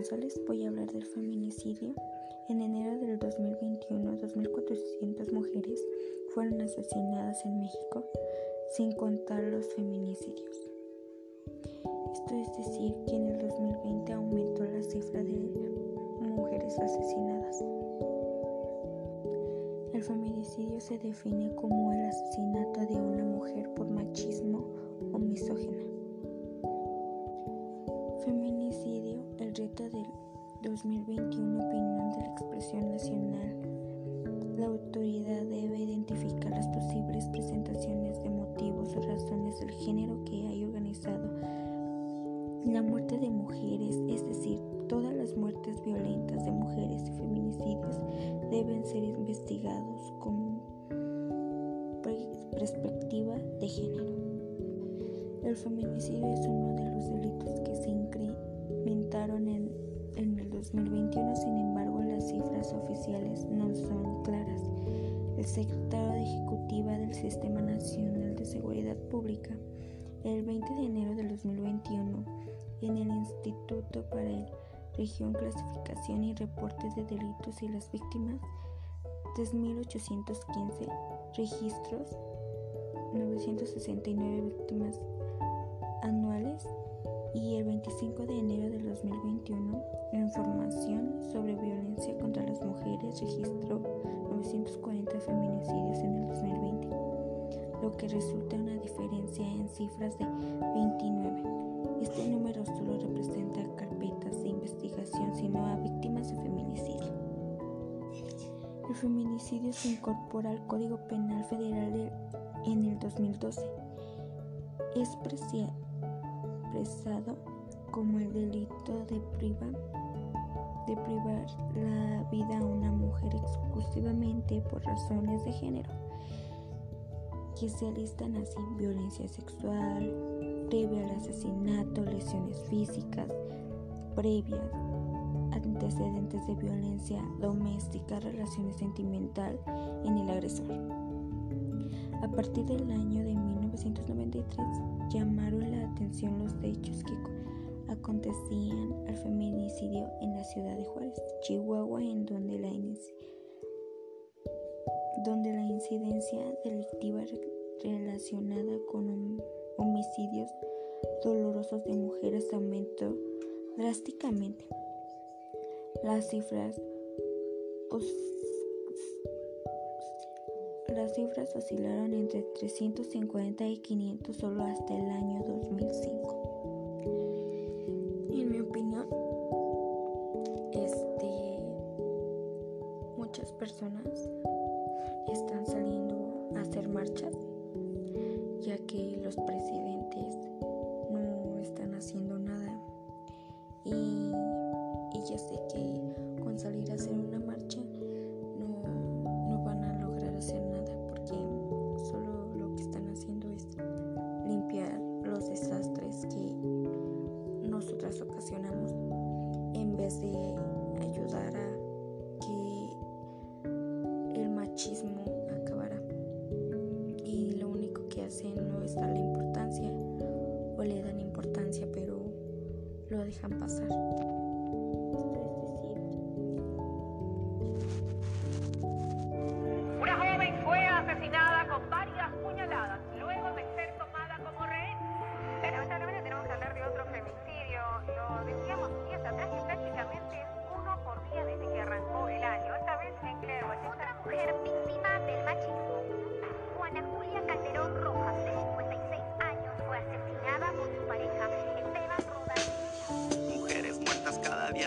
González. Voy a hablar del feminicidio. En enero del 2021, 2.400 mujeres fueron asesinadas en México, sin contar los feminicidios. Esto es decir, que en el 2020 aumentó la cifra de mujeres asesinadas. El feminicidio se define como el asesinato de una mujer por machismo o misógina. Feminicidio, el reto del 2021, opinión de la expresión nacional. La autoridad debe identificar las posibles presentaciones de motivos o razones del género que hay organizado la muerte de mujeres, es decir, todas las muertes violentas de mujeres y feminicidios deben ser investigados con perspectiva de género. El feminicidio es uno de los delitos que se en, en el 2021, sin embargo las cifras oficiales no son claras. El secretario de Ejecutiva del Sistema Nacional de Seguridad Pública, el 20 de enero del 2021, en el Instituto para la Región Clasificación y Reportes de Delitos y las Víctimas, 3.815 registros, 969 víctimas anuales y el 25 de enero del 2021 información sobre violencia contra las mujeres registró 940 feminicidios en el 2020, lo que resulta una diferencia en cifras de 29. Este número solo representa carpetas de investigación, sino a víctimas de feminicidio. El feminicidio se incorpora al Código Penal Federal en el 2012. Es presado como el delito de privar, de privar la vida a una mujer exclusivamente por razones de género, que se alistan así violencia sexual, previa al asesinato, lesiones físicas, previas, antecedentes de violencia doméstica, relaciones sentimental en el agresor. A partir del año de 1993 llamaron la atención los hechos que acontecían al feminicidio en la ciudad de Juárez, Chihuahua, en donde la, incidencia delictiva relacionada con homicidios dolorosos de mujeres aumentó drásticamente. Las cifras las cifras oscilaron entre 350 y 500 solo hasta el año 2005. En mi opinión, este, muchas personas están saliendo a hacer marchas ya que los presidentes no están haciendo nada y, y ya sé que lo dejan pasar.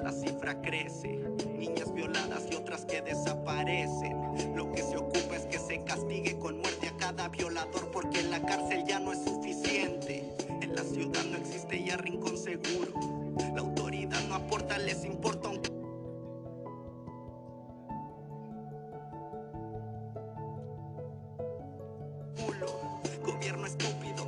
La cifra crece. Niñas violadas y otras que desaparecen. Lo que se ocupa es que se castigue con muerte a cada violador porque en la cárcel ya no es suficiente. En la ciudad no existe ya rincón seguro. La autoridad no aporta, les importa un Gobierno estúpido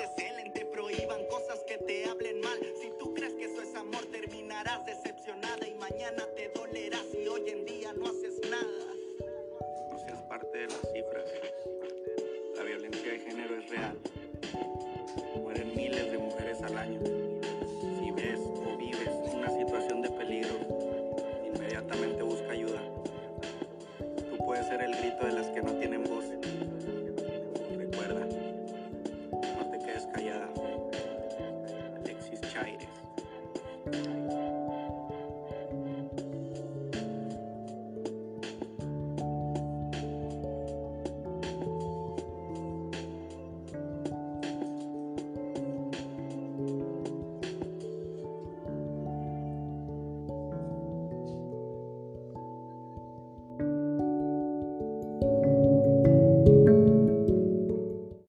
de las cifras. La violencia de género es real. Mueren miles de mujeres al año. Si ves o vives una situación de peligro, inmediatamente busca ayuda. Tú puedes ser el grito de las que no te